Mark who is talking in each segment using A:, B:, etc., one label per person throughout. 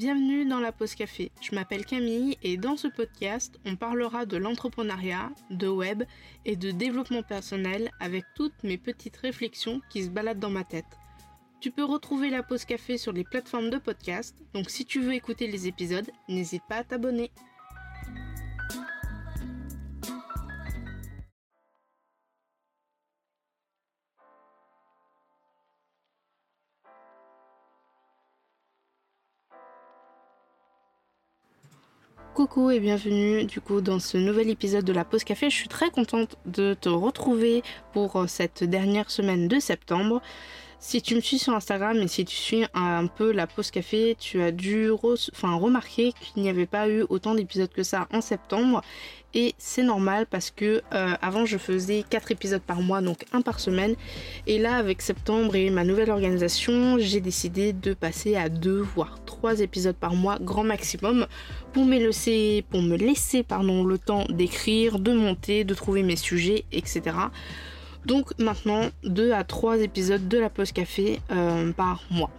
A: Bienvenue dans la pause café. Je m'appelle Camille et dans ce podcast, on parlera de l'entrepreneuriat, de web et de développement personnel avec toutes mes petites réflexions qui se baladent dans ma tête. Tu peux retrouver la pause café sur les plateformes de podcast, donc si tu veux écouter les épisodes, n'hésite pas à t'abonner. Et bienvenue du coup dans ce nouvel épisode de la pause café. Je suis très contente de te retrouver pour euh, cette dernière semaine de septembre. Si tu me suis sur Instagram et si tu suis un peu la pause café, tu as dû remarquer qu'il n'y avait pas eu autant d'épisodes que ça en septembre. Et c'est normal parce que euh, avant je faisais 4 épisodes par mois, donc un par semaine. Et là avec septembre et ma nouvelle organisation, j'ai décidé de passer à 2 voire 3 épisodes par mois, grand maximum, pour me laisser, pour me laisser pardon, le temps d'écrire, de monter, de trouver mes sujets, etc. Donc maintenant 2 à 3 épisodes de la pause café euh, par mois.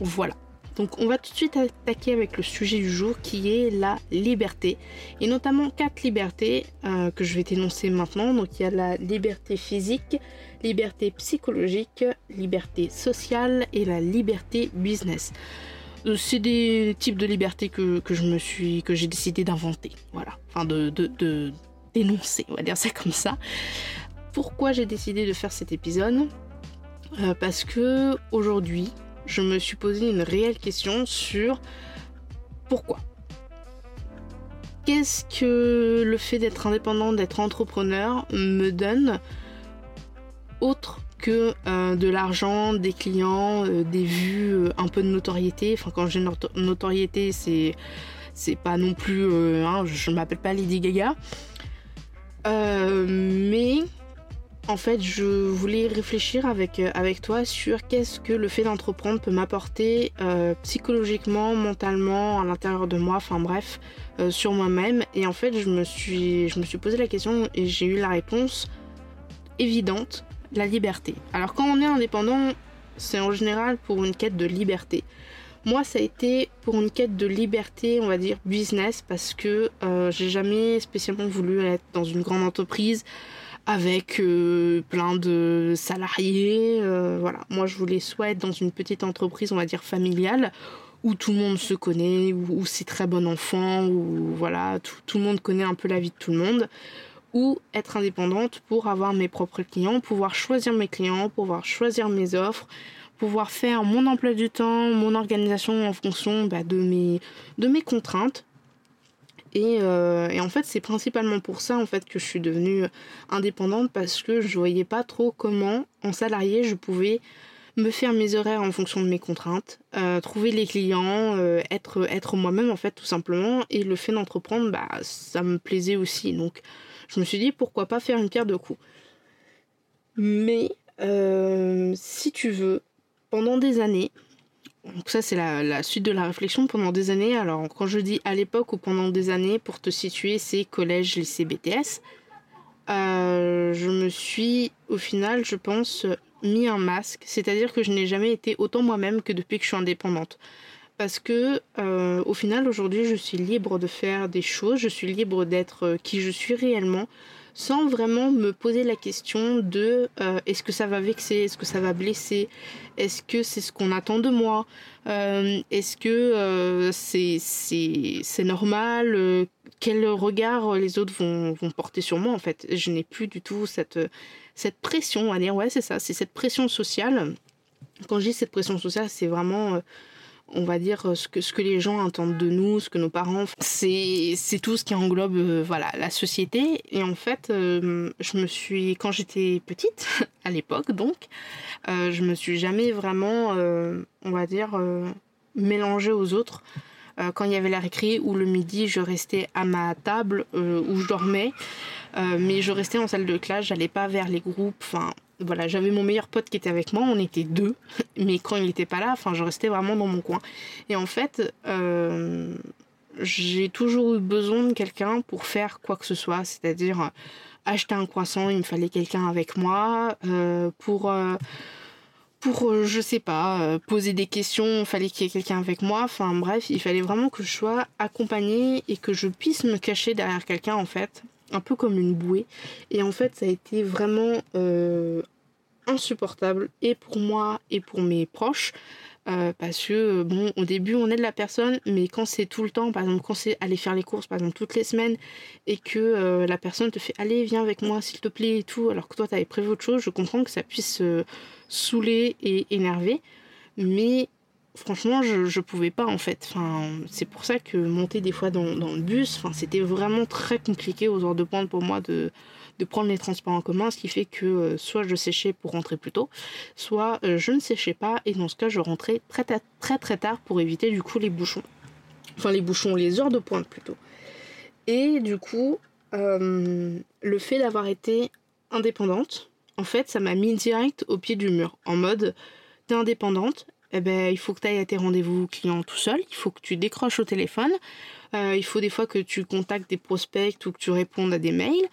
A: Voilà. Donc on va tout de suite attaquer avec le sujet du jour qui est la liberté. Et notamment quatre libertés euh, que je vais t'énoncer maintenant. Donc il y a la liberté physique, liberté psychologique, liberté sociale et la liberté business. Euh, c'est des types de libertés que, je me suis. que j'ai décidé d'inventer. Voilà. Enfin de, de dénoncer, on va dire ça comme ça pourquoi j'ai décidé de faire cet épisode euh, Parce que aujourd'hui, je me suis posé une réelle question sur pourquoi. Qu'est-ce que le fait d'être indépendant, d'être entrepreneur me donne autre que euh, de l'argent, des clients, euh, des vues, un peu de notoriété? Enfin, quand j'ai notoriété, c'est pas non plus, hein, je m'appelle pas Lady Gaga, mais en fait, je voulais réfléchir avec, euh, avec toi sur qu'est-ce que le fait d'entreprendre peut m'apporter euh, psychologiquement, mentalement, à l'intérieur de moi, enfin bref, euh, sur moi-même. Et en fait, je me, suis, je me suis posé la question et j'ai eu la réponse évidente, la liberté. Alors quand on est indépendant, c'est en général pour une quête de liberté. Moi, ça a été pour une quête de liberté, on va dire business, parce que j'ai jamais spécialement voulu être dans une grande entreprise avec euh, plein de salariés. Euh, voilà, moi je voulais soit être dans une petite entreprise, on va dire familiale, où tout le monde se connaît, où, c'est très bon enfant, où voilà, tout, le monde connaît un peu la vie de tout le monde, ou être indépendante pour avoir mes propres clients, pouvoir choisir mes clients, pouvoir choisir mes offres, pouvoir faire mon emploi du temps, mon organisation en fonction bah, de, mes, de mes contraintes euh, et, en fait, c'est principalement pour ça en fait que je suis devenue indépendante parce que je voyais pas trop comment, en salarié, je pouvais me faire mes horaires en fonction de mes contraintes, euh, trouver les clients, euh, être, moi-même en fait tout simplement. Et le fait d'entreprendre, bah, ça me plaisait aussi. Donc je me suis dit pourquoi pas faire une pierre de coups. Mais si tu veux, pendant des années, donc ça c'est la, suite de la réflexion pendant des années. Alors quand je dis à l'époque ou pendant des années, pour te situer, c'est collège, lycée, BTS. Euh, je me suis au final, je pense, mis un masque. C'est-à-dire que je n'ai jamais été autant moi-même que depuis que je suis indépendante. Parce que euh, au final aujourd'hui je suis libre de faire des choses, je suis libre d'être qui je suis réellement sans vraiment me poser la question de euh, est-ce que ça va vexer, est-ce que ça va blesser, est-ce que c'est ce qu'on attend de moi, euh, est-ce que euh, c'est normal, quel regard les autres vont, vont, porter sur moi en fait. Je n'ai plus du tout cette, cette pression, à dire ouais c'est ça, c'est cette pression sociale. Quand je dis cette pression sociale, c'est vraiment on va dire ce que, ce que les gens entendent de nous, ce que nos parents, c'est, c'est tout ce qui englobe euh, voilà, la société. Et en fait, euh, je me suis, quand j'étais petite, à l'époque donc, euh, je me suis jamais vraiment, on va dire, mélangée aux autres. quand il y avait la récré ou le midi, je restais à ma table où je dormais. mais je restais en salle de classe, j'allais pas vers les groupes. Voilà, j'avais mon meilleur pote qui était avec moi, on était deux, mais quand il n'était pas là, enfin, je restais vraiment dans mon coin. Et en fait, euh, j'ai toujours eu besoin de quelqu'un pour faire quoi que ce soit, c'est-à-dire euh, acheter un croissant, il me fallait quelqu'un avec moi, euh, pour pour, je sais pas, poser des questions, il fallait qu'il y ait quelqu'un avec moi. Enfin bref, il fallait vraiment que je sois accompagnée et que je puisse me cacher derrière quelqu'un en fait, un peu comme une bouée. Et en fait, ça a été vraiment euh, insupportable et pour moi et pour mes proches. parce que bon au début on aide la personne mais quand c'est tout le temps par exemple quand c'est aller faire les courses par exemple toutes les semaines et que la personne te fait allez viens avec moi s'il te plaît et tout alors que toi t'avais prévu autre chose je comprends que ça puisse saoulée et énervée. Mais franchement, je, je pouvais pas en fait. Enfin, c'est pour ça que monter des fois dans, le bus, c'était vraiment très compliqué aux heures de pointe pour moi de, de prendre les transports en commun, ce qui fait que euh, soit je séchais pour rentrer plus tôt, soit euh, je ne séchais pas et dans ce cas je rentrais très, très très tard pour éviter du coup les bouchons. Enfin les bouchons, les heures de pointe plutôt. Et du coup, euh, le fait d'avoir été indépendante, en fait, ça m'a mis direct au pied du mur. En mode, t'es indépendante, eh ben, il faut que tu ailles à tes rendez-vous clients tout seul, il faut que tu décroches au téléphone, euh, il faut des fois que tu contactes des prospects ou que tu répondes à des mails.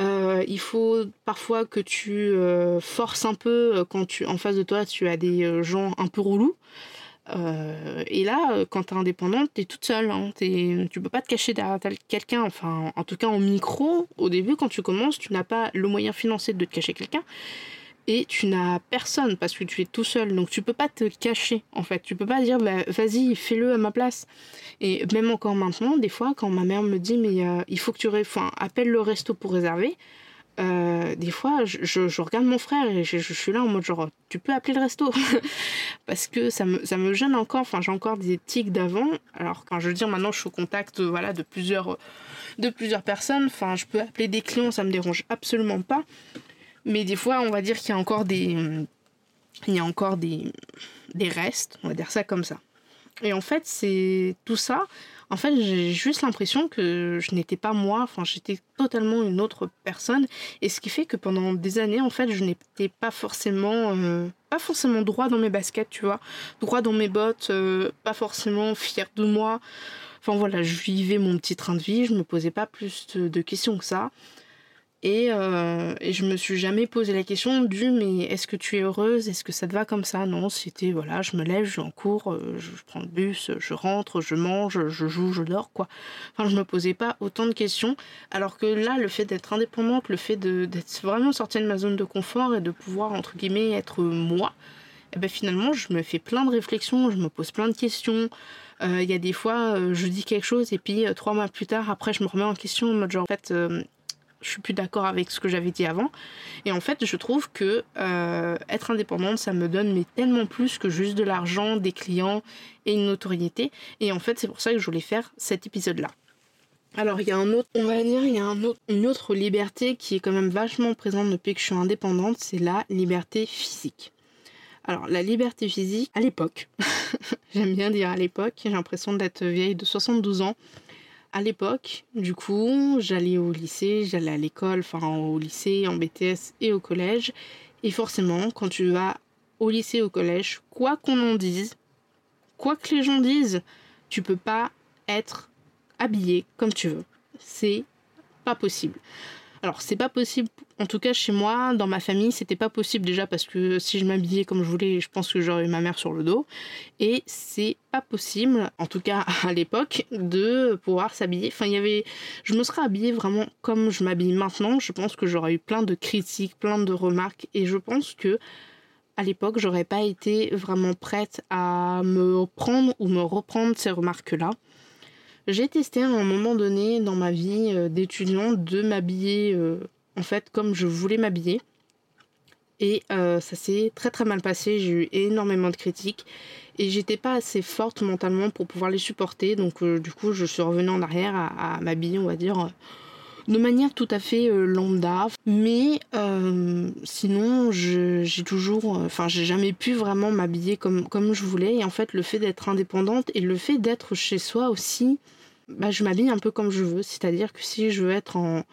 A: Euh, il faut parfois que tu euh, forces un peu quand tu en face de toi tu as des gens un peu relous. Et là, quand tu es indépendante, tu es toute seule. Hein. tu peux pas te cacher derrière quelqu'un. Enfin, en tout cas, en micro, au début, quand tu commences, tu n'as pas le moyen financier de te cacher quelqu'un. Et tu n'as personne parce que tu es tout seul. Donc, tu peux pas te cacher, en fait. Tu peux pas dire, bah, vas-y, fais-le à ma place. Et même encore maintenant, des fois, quand ma mère me dit, mais euh, il faut que tu enfin, appelle le resto pour réserver. Euh, des fois, je, regarde mon frère et je, suis là en mode genre, tu peux appeler le resto Parce que ça me, ça me gêne encore, enfin j'ai encore des tics d'avant. Alors quand je veux dire maintenant je suis au contact voilà, de, plusieurs, de plusieurs personnes, enfin je peux appeler des clients, ça me dérange absolument pas. Mais des fois, on va dire qu'il y a encore des, il y a encore des, des restes, on va dire ça comme ça. Et en fait, c'est tout ça en fait, j'ai juste l'impression que je n'étais pas moi, enfin, j'étais totalement une autre personne. Et ce qui fait que pendant des années, en fait, je n'étais pas forcément, euh, pas forcément droit dans mes baskets, tu vois, droit dans mes bottes, euh, pas forcément fier de moi. Enfin voilà, je vivais mon petit train de vie, je me posais pas plus de questions que ça. Et, euh, et, je me suis jamais posé la question du mais est-ce que tu es heureuse? Est-ce que ça te va comme ça? Non, c'était voilà, je me lève, je vais en cours, euh, je, prends le bus, je rentre, je mange, je joue, je dors quoi. Enfin, je me posais pas autant de questions. Alors que là, le fait d'être indépendante, le fait d'être vraiment sortie de ma zone de confort et de pouvoir entre guillemets être moi, eh ben finalement, je me fais plein de réflexions, je me pose plein de questions. Euh, il y a des fois, je dis quelque chose et puis trois mois plus tard, après, je me remets en question en mode genre en fait je suis plus d'accord avec ce que j'avais dit avant. Et en fait, je trouve que euh, être indépendante, ça me donne mais tellement plus que juste de l'argent, des clients et une notoriété. Et en fait, c'est pour ça que je voulais faire cet épisode-là. Alors, il y a un autre, on va dire, il y a une autre liberté qui est quand même vachement présente depuis que je suis indépendante, c'est la liberté physique. Alors, la liberté physique, à l'époque, j'aime bien dire à l'époque, j'ai l'impression d'être vieille de 72 ans, à l'époque, du coup, j'allais au lycée, j'allais à l'école, enfin au lycée, en BTS et au collège. Et forcément, quand tu vas au lycée, au collège, quoi qu'on en dise, quoi que les gens disent, tu peux pas être habillé comme tu veux. C'est pas possible. Alors c'est pas possible, en tout cas chez moi, dans ma famille, c'était pas possible déjà parce que si je m'habillais comme je voulais, je pense que j'aurais eu ma mère sur le dos. Et c'est pas possible, en tout cas à l'époque, de pouvoir s'habiller. Enfin, il y avait, je me serais habillée vraiment comme je m'habille maintenant. Je pense que j'aurais eu plein de critiques, plein de remarques, et je pense que à l'époque, j'aurais pas été vraiment prête à me prendre ou me reprendre ces remarques-là. J'ai testé à un moment donné dans ma vie euh, d'étudiant de m'habiller euh, en fait comme je voulais m'habiller. Et euh, ça s'est très très mal passé, j'ai eu énormément de critiques et j'étais pas assez forte mentalement pour pouvoir les supporter. Donc du coup je suis revenue en arrière à, m'habiller on va dire de manière tout à fait lambda. Mais sinon j'ai toujours, enfin j'ai jamais pu vraiment m'habiller comme, comme je voulais. Et en fait le fait d'être indépendante et le fait d'être chez soi aussi, bah, je m'habille un peu comme je veux. C'est-à-dire que si je veux être en,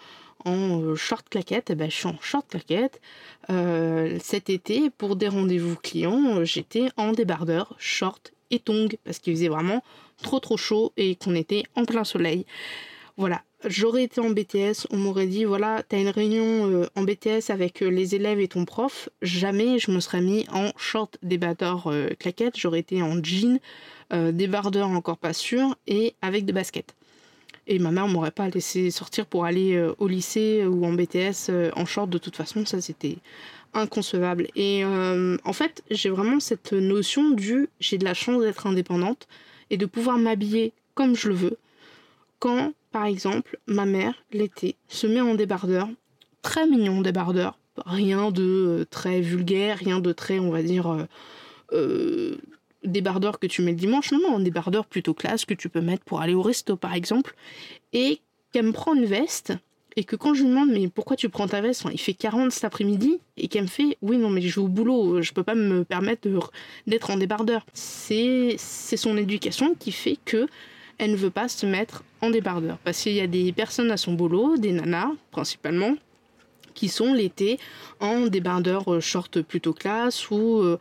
A: en euh, short claquette, eh ben, je suis en short claquette. Euh, cet été, pour des rendez-vous clients, euh, j'étais en débardeur, short et tongs, parce qu'il faisait vraiment trop trop chaud et qu'on était en plein soleil. Voilà. J'aurais été en BTS, on m'aurait dit voilà, t'as une réunion euh, en BTS avec euh, les élèves et ton prof, jamais je me serais mis en short débardeur euh, claquette, j'aurais été en jean, débardeur encore pas sûr, et avec des baskets. Et ma mère m'aurait pas laissé sortir pour aller au lycée ou en BTS en short de toute façon, ça c'était inconcevable. Et en fait, j'ai vraiment cette notion du j'ai de la chance d'être indépendante et de pouvoir m'habiller comme je le veux. Quand par exemple, ma mère, l'été, se met en débardeur, très mignon débardeur, rien de euh, très vulgaire, rien de très, on va dire, euh, euh, débardeur que tu mets le dimanche, non, non, un débardeur plutôt classe que tu peux mettre pour aller au resto, par exemple, et qu'elle me prend une veste, et que quand je lui demande, mais pourquoi tu prends ta veste? Il fait 40 cet après-midi, et qu'elle me fait, oui, non, mais je vais au boulot, je peux pas me permettre d'être en débardeur. C'est son éducation qui fait que elle ne veut pas se mettre en débardeur. Parce qu'il y a des personnes à son boulot, des nanas principalement, qui sont l'été en débardeur euh, short plutôt classe ou euh,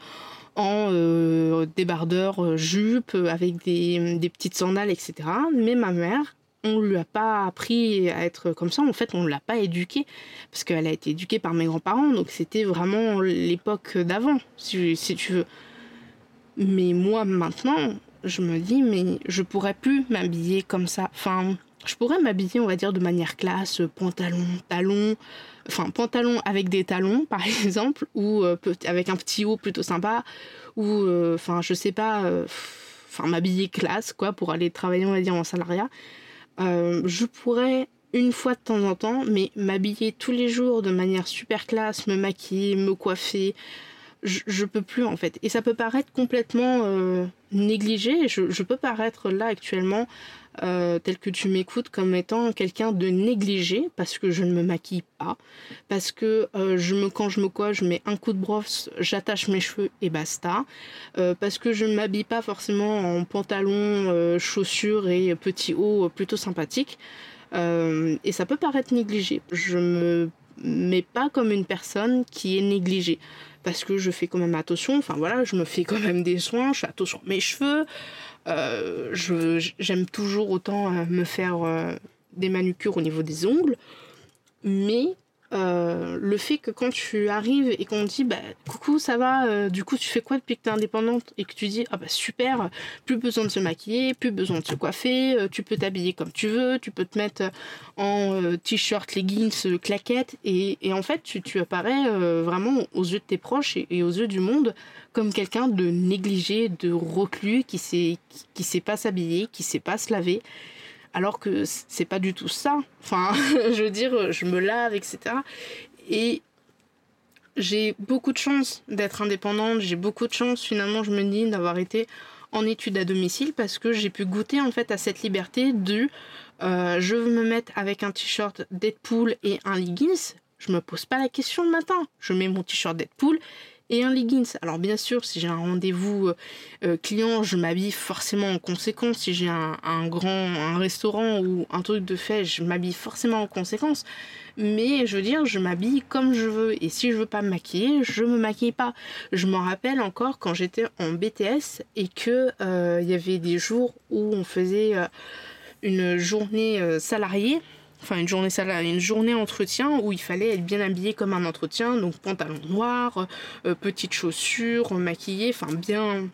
A: en euh, débardeur jupe avec des, petites sandales, etc. Mais ma mère, on ne lui a pas appris à être comme ça. En fait, on ne l'a pas éduquée parce qu'elle a été éduquée par mes grands-parents. Donc c'était vraiment l'époque d'avant, si, si tu veux. Mais moi, maintenant, je me dis, mais je pourrais plus m'habiller comme ça. Enfin, je pourrais m'habiller, on va dire, de manière classe, pantalon, talon, enfin, pantalon avec des talons, par exemple, ou euh, avec un petit haut plutôt sympa, ou, euh, enfin, je sais pas, euh, enfin, m'habiller classe, quoi, pour aller travailler, on va dire, en salariat. je pourrais une fois de temps en temps, mais m'habiller tous les jours de manière super classe, me maquiller, me coiffer, je, peux plus en fait. Et ça peut paraître complètement euh, négligé. Je, peux paraître là actuellement, euh, tel que tu m'écoutes, comme étant quelqu'un de négligé parce que je ne me maquille pas, parce que euh, je me, quand je me coiffe, je mets un coup de brosse, j'attache mes cheveux et basta, parce que je ne m'habille pas forcément en pantalon, chaussures et petit haut plutôt sympathique. et ça peut paraître négligé. Je me mets pas comme une personne qui est négligée parce que je fais quand même attention. Enfin voilà, je me fais quand même des soins, je fais attention à mes cheveux. Euh, j'aime toujours autant euh, me faire euh, des manucures au niveau des ongles. Mais euh, le fait que quand tu arrives et qu'on dit bah coucou ça va euh, du coup tu fais quoi depuis que tu es indépendante? Et que tu dis ah bah super plus besoin de se maquiller plus besoin de se coiffer euh, tu peux t'habiller comme tu veux tu peux te mettre en t-shirt leggings claquettes. Et, en fait tu, tu apparais vraiment aux yeux de tes proches et, aux yeux du monde comme quelqu'un de négligé de reclus qui sait qui, qui sait pas s'habiller qui sait pas se laver alors que c'est pas du tout ça. Enfin, je veux dire, je me lave, etc. Et j'ai beaucoup de chance d'être indépendante, j'ai beaucoup de chance finalement, je me dis, d'avoir été en études à domicile parce que j'ai pu goûter en fait à cette liberté de euh, je veux me mettre avec un t-shirt Deadpool et un leggings, je me pose pas la question le matin, je mets mon t-shirt Deadpool leggings. Alors bien sûr, si j'ai un rendez-vous euh, euh, client, je m'habille forcément en conséquence. Si j'ai un, grand restaurant ou un truc de fait, je m'habille forcément en conséquence. Mais je veux dire, je m'habille comme je veux. Et si je veux pas me maquiller, je me maquille pas. Je m'en rappelle encore quand j'étais en BTS et que euh, il y avait des jours où on faisait une journée salariée enfin une journée une journée entretien où il fallait être bien habillé comme un entretien, donc pantalon noir, euh, petites chaussures, maquillé, enfin bien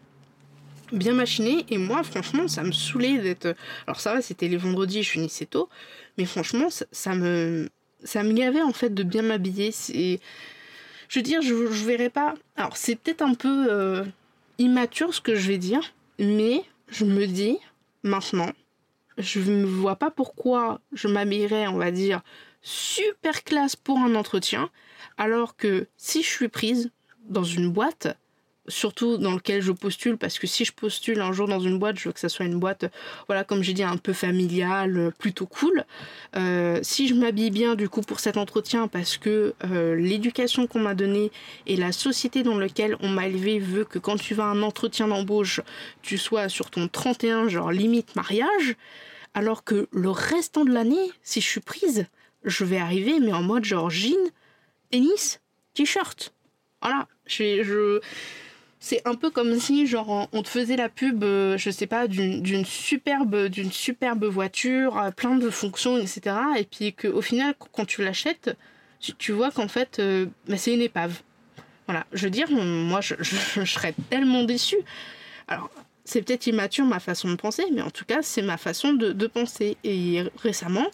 A: bien machiné. Et moi franchement ça me saoulait d'être alors ça va c'était les vendredis je finissais tôt mais franchement ça, me ça me gavait en fait de bien m'habiller. C'est je veux dire je, je verrais pas alors c'est peut-être un peu euh, immature ce que je vais dire mais je me dis maintenant je ne vois pas pourquoi je m'habillerais, on va dire, super classe pour un entretien, alors que si je suis prise dans une boîte, surtout dans lequel je postule, parce que si je postule un jour dans une boîte, je veux que ça soit une boîte, voilà, comme j'ai dit, un peu familiale, plutôt cool. Euh, si je m'habille bien, du coup, pour cet entretien, parce que euh, l'éducation qu'on m'a donnée et la société dans laquelle on m'a élevé veut que quand tu vas à un entretien d'embauche, tu sois sur ton 31, genre limite mariage, alors que le restant de l'année, si je suis prise, je vais arriver, mais en mode genre jean, tennis, t-shirt. Voilà, je, je, c'est un peu comme si genre on te faisait la pub, euh, je sais pas, d'une superbe, d'une superbe voiture, euh, plein de fonctions, etc. Et puis qu'au final, quand tu l'achètes, tu, vois qu'en fait, euh, bah, c'est une épave. Voilà, je veux dire, moi, je, serais tellement déçue. Alors, c'est peut-être immature ma façon de penser, mais en tout cas, c'est ma façon de, penser. Et récemment,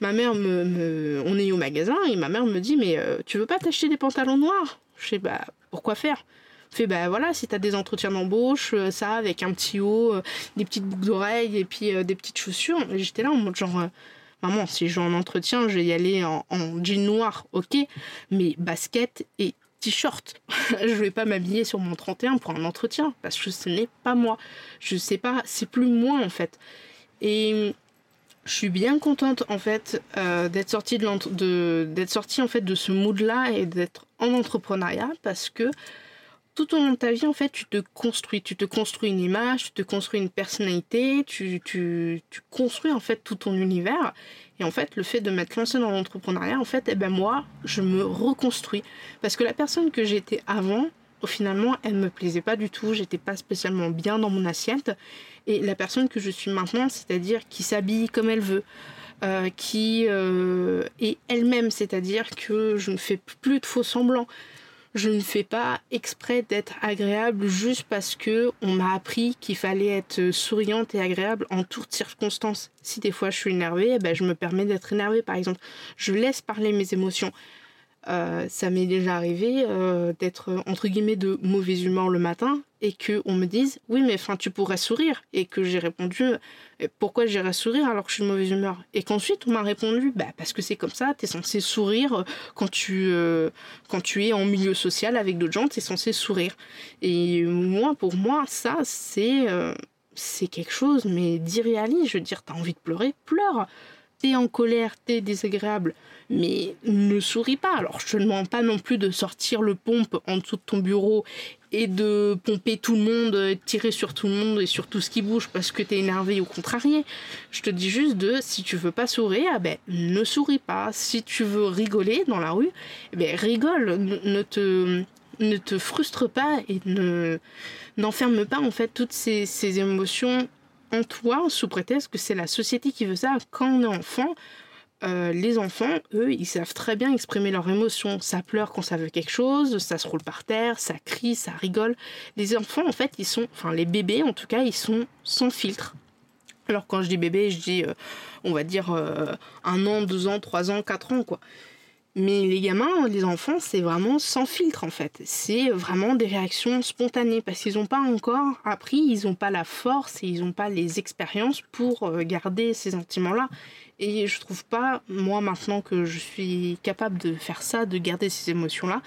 A: ma mère me, on est au magasin et ma mère me dit, mais tu veux pas t'acheter des pantalons noirs? Je sais, bah, pourquoi faire? Fait bah voilà si t'as des entretiens d'embauche euh, ça avec un petit haut euh, des petites boucles d'oreilles et puis euh, des petites chaussures. J'étais là en mode genre maman si je vais en entretien je vais y aller en, jean noir ok mais basket et t-shirt. Je vais pas m'habiller sur mon 31 pour un entretien parce que ce n'est pas moi. Je sais pas c'est plus moi en fait. Et je suis bien contente en fait d'être sortie de, d'être sortie en fait de ce mood là et d'être en entrepreneuriat parce que tout au long de ta vie, en fait, tu te construis. Tu te construis une image, tu te construis une personnalité, tu, tu, tu construis en fait tout ton univers. Et en fait, le fait de m'être lancé dans l'entrepreneuriat, en fait, eh ben moi, je me reconstruis. Parce que la personne que j'étais avant, finalement, elle me plaisait pas du tout. J'étais pas spécialement bien dans mon assiette. Et la personne que je suis maintenant, c'est-à-dire qui s'habille comme elle veut, euh, qui euh, est elle-même, c'est-à-dire que je ne fais plus de faux semblants je ne fais pas exprès d'être agréable juste parce que on m'a appris qu'il fallait être souriante et agréable en toutes circonstances. Si des fois je suis énervée, eh ben je me permets d'être énervée par exemple. Je laisse parler mes émotions. Euh, ça m'est déjà arrivé euh, d'être entre guillemets de mauvaise humeur le matin et que on me dise oui mais enfin tu pourrais sourire et que j'ai répondu euh, pourquoi j'irais sourire alors que je suis de mauvaise humeur? Et qu'ensuite on m'a répondu bah parce que c'est comme ça t'es censé sourire quand tu quand tu es en milieu social avec d'autres gens t'es censé sourire et moi pour moi ça c'est c'est quelque chose mais d'irréaliste. Je veux dire t'as envie de pleurer pleure t'es en colère t'es désagréable mais ne souris pas. Alors je te demande pas non plus de sortir le pompe en dessous de ton bureau et de pomper tout le monde, tirer sur tout le monde et sur tout ce qui bouge parce que tu es énervé ou contrarié. Je te dis juste de si tu veux pas sourire, ah ben ne souris pas. Si tu veux rigoler dans la rue, eh ben rigole, ne te ne te frustre pas et ne n'enferme pas en fait toutes ces, ces émotions en toi sous prétexte que c'est la société qui veut ça. Quand on est enfant, euh, les enfants, eux, ils savent très bien exprimer leurs émotions. Ça pleure quand ça veut quelque chose, ça se roule par terre, ça crie, ça rigole. Les enfants, en fait, ils sont, enfin les bébés en tout cas, ils sont sans filtre. Alors quand je dis bébé, je dis, euh, on va dire, euh, un an, deux ans, trois ans, quatre ans, quoi. Mais les gamins, les enfants, c'est vraiment sans filtre en fait. C'est vraiment des réactions spontanées parce qu'ils n'ont pas encore appris, ils n'ont pas la force et ils n'ont pas les expériences pour garder ces sentiments-là. Et je trouve pas, moi maintenant que je suis capable de faire ça, de garder ces émotions-là,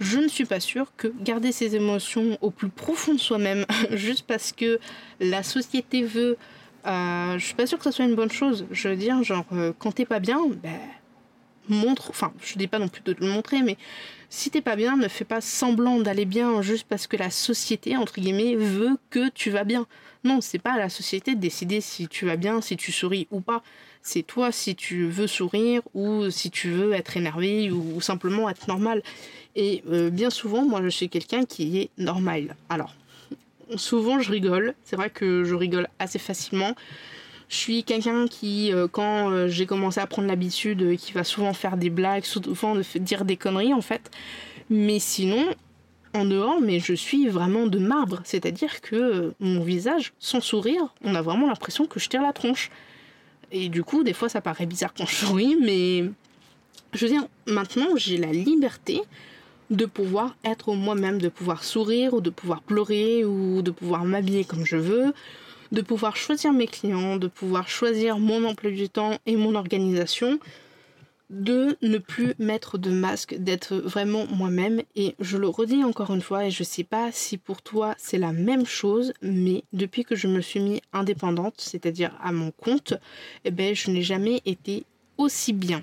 A: je ne suis pas sûre que garder ces émotions au plus profond de soi-même, juste parce que la société veut, euh, je suis pas sûre que ça soit une bonne chose. Je veux dire, genre, euh, quand t'es pas bien, ben, montre, enfin, je dis pas non plus de le montrer, mais si t'es pas bien, ne fais pas semblant d'aller bien juste parce que la société, entre guillemets, veut que tu vas bien. Non, c'est pas à la société de décider si tu vas bien, si tu souris ou pas. C'est toi si tu veux sourire ou si tu veux être énervé ou, simplement être normal. Et euh, bien souvent, moi, je suis quelqu'un qui est normal. Alors, souvent, je rigole. C'est vrai que je rigole assez facilement. Je suis quelqu'un qui, euh, quand euh, j'ai commencé à prendre l'habitude, qui va souvent faire des blagues, souvent dire des conneries en fait. Mais sinon, en dehors, mais je suis vraiment de marbre. C'est-à-dire que mon visage, sans sourire, on a vraiment l'impression que je tire la tronche. Et du coup, des fois, ça paraît bizarre quand je souris, mais je veux dire, maintenant, j'ai la liberté de pouvoir être moi-même, de pouvoir sourire ou de pouvoir pleurer ou de pouvoir m'habiller comme je veux, de pouvoir choisir mes clients, de pouvoir choisir mon emploi du temps et mon organisation, de ne plus mettre de masque, d'être vraiment moi-même. Et je le redis encore une fois, et je sais pas si pour toi c'est la même chose, mais depuis que je me suis mis indépendante, c'est-à-dire à mon compte, eh ben, je n'ai jamais été aussi bien,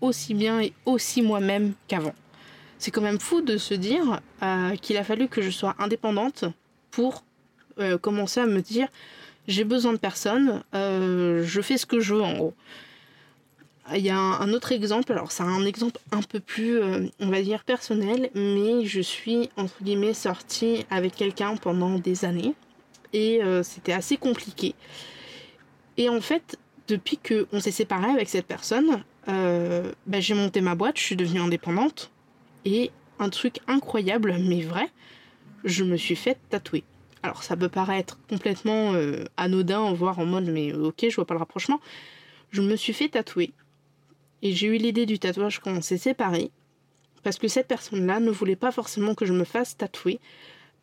A: aussi bien et aussi moi-même qu'avant. C'est quand même fou de se dire euh, qu'il a fallu que je sois indépendante pour euh, commencer à me dire j'ai besoin de personne, euh, je fais ce que je veux en gros. il y a un, autre exemple, alors c'est un exemple un peu plus, euh, on va dire, personnel, mais je suis, entre guillemets, sortie avec quelqu'un pendant des années, et c'était assez compliqué. Et en fait, depuis qu'on s'est séparé avec cette personne, bah, j'ai monté ma boîte, je suis devenue indépendante, et un truc incroyable, mais vrai, je me suis fait tatouer. Alors ça peut paraître complètement anodin, voire en mode mais ok, je vois pas le rapprochement. Je me suis fait tatouer et j'ai eu l'idée du tatouage quand on s'est séparés, parce que cette personne-là ne voulait pas forcément que je me fasse tatouer,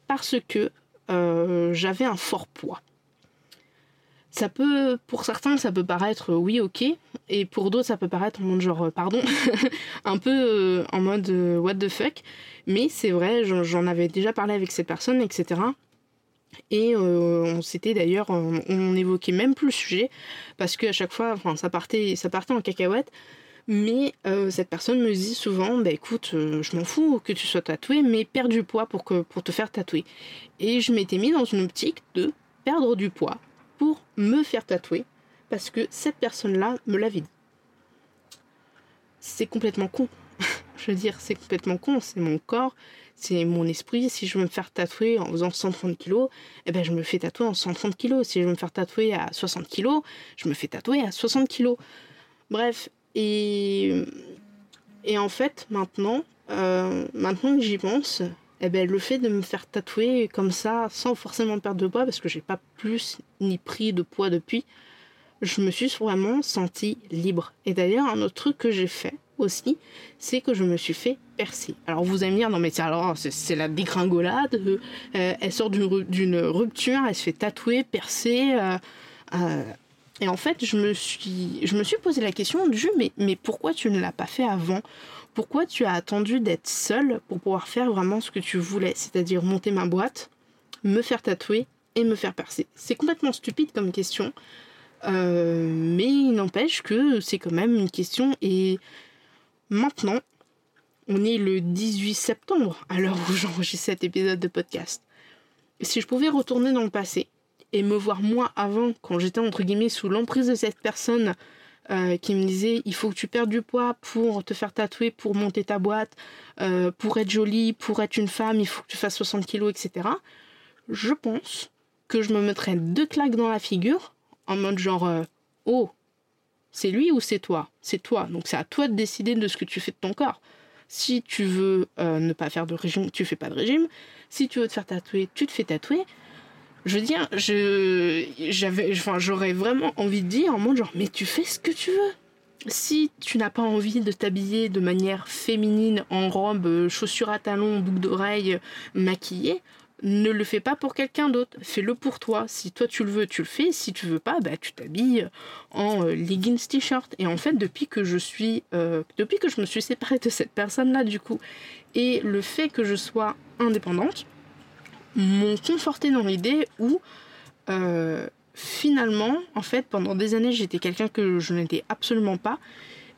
A: parce que euh, j'avais un fort poids. Ça peut, pour certains, ça peut paraître euh, oui, ok, et pour d'autres, ça peut paraître en mode genre, euh, pardon, un peu en mode what the fuck, mais c'est vrai, j'en avais déjà parlé avec cette personne, etc. Et on s'était d'ailleurs, on, évoquait même plus le sujet, parce qu'à chaque fois, enfin, ça partait, ça partait en cacahuète, mais euh, cette personne me dit souvent, bah écoute, euh, je m'en fous que tu sois tatoué, mais perds du poids pour, que, pour te faire tatouer. Et je m'étais mis dans une optique de perdre du poids pour me faire tatouer, parce que cette personne-là me l'avait dit. C'est complètement con. je veux dire, c'est complètement con. C'est mon corps, c'est mon esprit. Si je veux me faire tatouer en faisant 130 kilos, eh ben je me fais tatouer en 130 kilos. Si je veux me faire tatouer à 60 kilos, je me fais tatouer à 60 kilos. Bref, et, et en fait, maintenant, euh, maintenant que j'y pense, eh ben, le fait de me faire tatouer comme ça, sans forcément perdre de poids, parce que j'ai pas plus ni pris de poids depuis, je me suis vraiment sentie libre. Et d'ailleurs, un autre truc que j'ai fait aussi, c'est que je me suis fait percer. Alors vous allez me dire, non mais alors c'est la dégringolade, euh, elle sort d'une rupture, elle se fait tatouer, percer. Euh, et en fait, je me suis, je me suis posé la question du mais, mais pourquoi tu ne l'as pas fait avant? Pourquoi tu as attendu d'être seule pour pouvoir faire vraiment ce que tu voulais C'est-à-dire monter ma boîte, me faire tatouer et me faire percer? C'est complètement stupide comme question, euh, mais il n'empêche que c'est quand même une question. Et maintenant, on est le 18 septembre, à l'heure où j'enregistre cet épisode de podcast. Si je pouvais retourner dans le passé, et me voir moi avant, quand j'étais entre guillemets sous l'emprise de cette personne euh, qui me disait il faut que tu perdes du poids pour te faire tatouer, pour monter ta boîte, euh, pour être jolie, pour être une femme, il faut que tu fasses 60 kilos, etc. Je pense que je me mettrais deux claques dans la figure en mode genre euh, oh c'est lui ou c'est toi? C'est toi, donc c'est à toi de décider de ce que tu fais de ton corps. Si tu veux ne pas faire de régime, tu fais pas de régime. Si tu veux te faire tatouer, tu te fais tatouer je veux dire, je, j'avais, enfin, j'aurais vraiment envie de dire en mode genre, mais tu fais ce que tu veux. Si tu n'as pas envie de t'habiller de manière féminine en robe, chaussures à talons, boucle d'oreilles, maquillée, ne le fais pas pour quelqu'un d'autre. Fais-le pour toi. Si toi tu le veux, tu le fais. Si tu veux pas, bah tu t'habilles en euh, leggings t-shirt. Et en fait, depuis que je suis, euh, depuis que je me suis séparée de cette personne-là, du coup, et le fait que je sois indépendante, m'ont conforté dans l'idée où euh, finalement, en fait, pendant des années, j'étais quelqu'un que je n'étais absolument pas.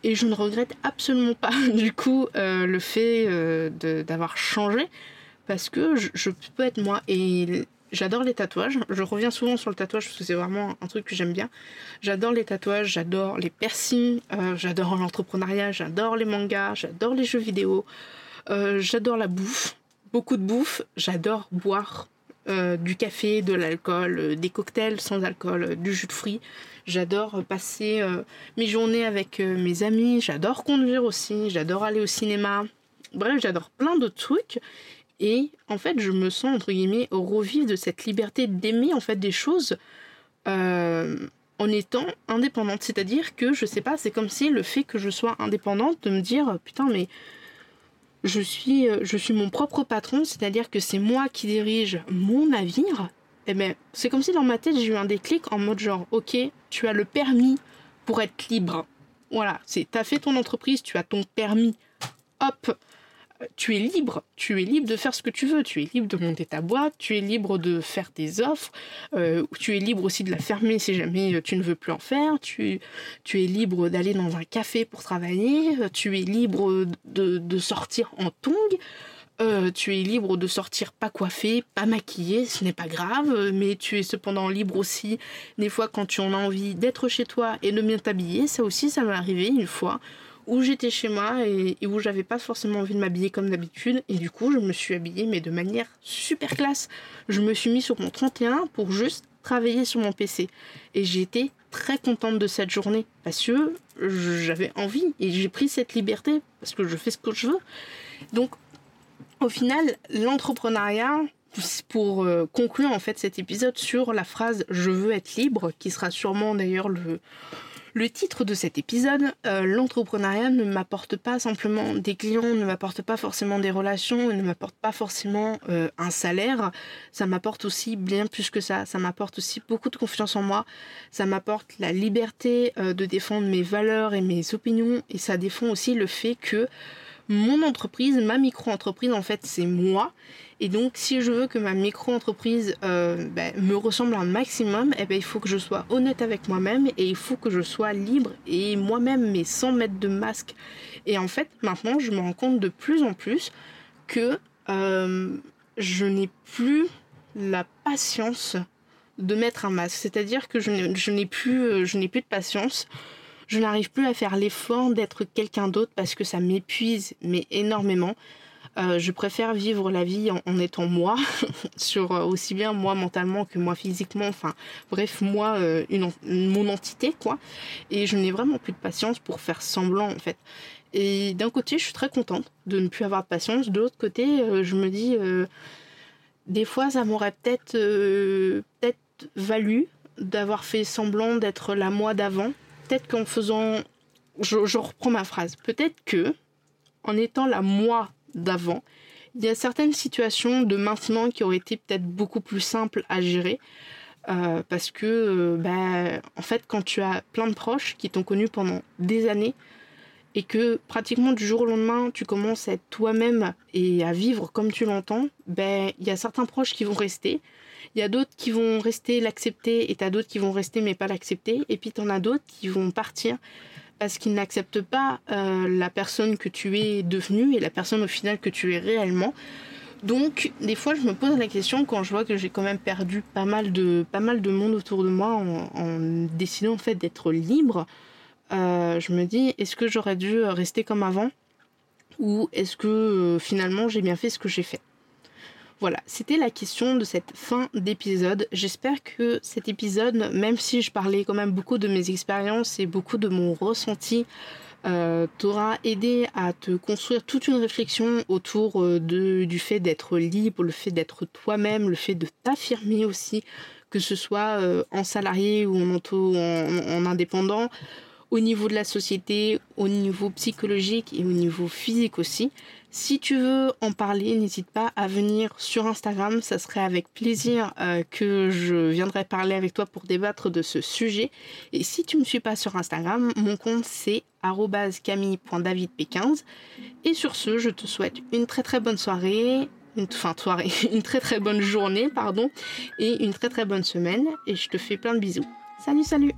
A: Et je ne regrette absolument pas du coup euh, le fait d'avoir changé parce que je, peux être moi et j'adore les tatouages. Je reviens souvent sur le tatouage parce que c'est vraiment un truc que j'aime bien. J'adore les tatouages, j'adore les piercings, j'adore l'entrepreneuriat, j'adore les mangas, j'adore les jeux vidéo, j'adore la bouffe beaucoup de bouffe. J'adore boire euh, du café, de l'alcool, euh, des cocktails sans alcool, euh, du jus de fruits. J'adore passer mes journées avec mes amis. J'adore conduire aussi. J'adore aller au cinéma. Bref, j'adore plein d'autres trucs. Et en fait, je me sens entre guillemets au revivre de cette liberté d'aimer en fait des choses en étant indépendante. C'est-à-dire que je sais pas, c'est comme si le fait que je sois indépendante de me dire putain mais je suis, euh, je mon propre patron, c'est-à-dire que c'est moi qui dirige mon navire, et eh ben, c'est comme si dans ma tête j'ai eu un déclic en mode genre, ok, tu as le permis pour être libre. Voilà, c'est, t'as fait ton entreprise, tu as ton permis. Hop, tu es libre, tu es libre de faire ce que tu veux, tu es libre de monter ta boîte, tu es libre de faire tes offres, euh, tu es libre aussi de la fermer si jamais euh, tu ne veux plus en faire, tu, tu es libre d'aller dans un café pour travailler, tu es libre de, sortir en tongs. Euh, tu es libre de sortir pas coiffé, pas maquillé, ce n'est pas grave, mais tu es cependant libre aussi, des fois quand tu en as envie d'être chez toi et de bien t'habiller, ça aussi ça m'est arrivé une fois où j'étais chez moi et, où j'avais pas forcément envie de m'habiller comme d'habitude et du coup je me suis habillée mais de manière super classe. Je me suis mis sur mon 31 pour juste travailler sur mon PC et j'ai été très contente de cette journée parce que j'avais envie et j'ai pris cette liberté parce que je fais ce que je veux. Donc au final, l'entrepreneuriat, pour euh, conclure en fait cet épisode sur la phrase je veux être libre, qui sera sûrement d'ailleurs le, le titre de cet épisode, euh, l'entrepreneuriat ne m'apporte pas simplement des clients, ne m'apporte pas forcément des relations, ne m'apporte pas forcément euh, un salaire. Ça m'apporte aussi bien plus que ça. Ça m'apporte aussi beaucoup de confiance en moi. Ça m'apporte la liberté de défendre mes valeurs et mes opinions. Et ça défend aussi le fait que mon entreprise, ma micro-entreprise, en fait, c'est moi. Et donc, si je veux que ma micro-entreprise euh, ben, me ressemble un maximum, eh ben, il faut que je sois honnête avec moi-même et il faut que je sois libre et moi-même, mais sans mettre de masque. Et en fait, maintenant, je me rends compte de plus en plus que euh, je n'ai plus la patience de mettre un masque. C'est-à-dire que je n'ai plus, euh, je plus de patience je n'arrive plus à faire l'effort d'être quelqu'un d'autre parce que ça m'épuise, mais énormément. Euh, je préfère vivre la vie en, étant moi, sur euh, aussi bien moi mentalement que moi physiquement, enfin bref, moi, euh, une, mon entité, quoi. Et je n'ai vraiment plus de patience pour faire semblant, en fait. Et d'un côté, je suis très contente de ne plus avoir de patience. De l'autre côté, je me dis, des fois, ça m'aurait peut-être peut-être valu d'avoir fait semblant d'être la moi d'avant peut-être qu'en faisant, je, reprends ma phrase, peut-être que en étant la moi d'avant, il y a certaines situations de maintenant qui auraient été peut-être beaucoup plus simples à gérer. Euh, parce que, euh, bah, en fait, quand tu as plein de proches qui t'ont connu pendant des années et que pratiquement du jour au lendemain, tu commences à être toi-même et à vivre comme tu l'entends, ben, il y a certains proches qui vont rester. Il y a d'autres qui vont rester l'accepter et t'as d'autres qui vont rester mais pas l'accepter. Et puis t'en as d'autres qui vont partir parce qu'ils n'acceptent pas euh, la personne que tu es devenue et la personne au final que tu es réellement. Donc des fois je me pose la question quand je vois que j'ai quand même perdu pas mal de, pas mal de monde autour de moi en, décidant en fait d'être libre. Euh, je me dis est-ce que j'aurais dû rester comme avant? Ou est-ce que euh, finalement j'ai bien fait ce que j'ai fait? Voilà, c'était la question de cette fin d'épisode. J'espère que cet épisode, même si je parlais quand même beaucoup de mes expériences et beaucoup de mon ressenti, euh, t'aura aidé à te construire toute une réflexion autour euh, du fait d'être libre, le fait d'être toi-même, le fait de t'affirmer aussi, que ce soit euh, en salarié ou en, en indépendant, au niveau de la société, au niveau psychologique et au niveau physique aussi. Si tu veux en parler, n'hésite pas à venir sur Instagram, ça serait avec plaisir euh, que je viendrai parler avec toi pour débattre de ce sujet. Et si tu ne me suis pas sur Instagram, mon compte c'est camille.davidp15. Et sur ce, je te souhaite une très très bonne soirée, une, fin soirée, une très très bonne journée, pardon, et une très très bonne semaine. Et je te fais plein de bisous. Salut, salut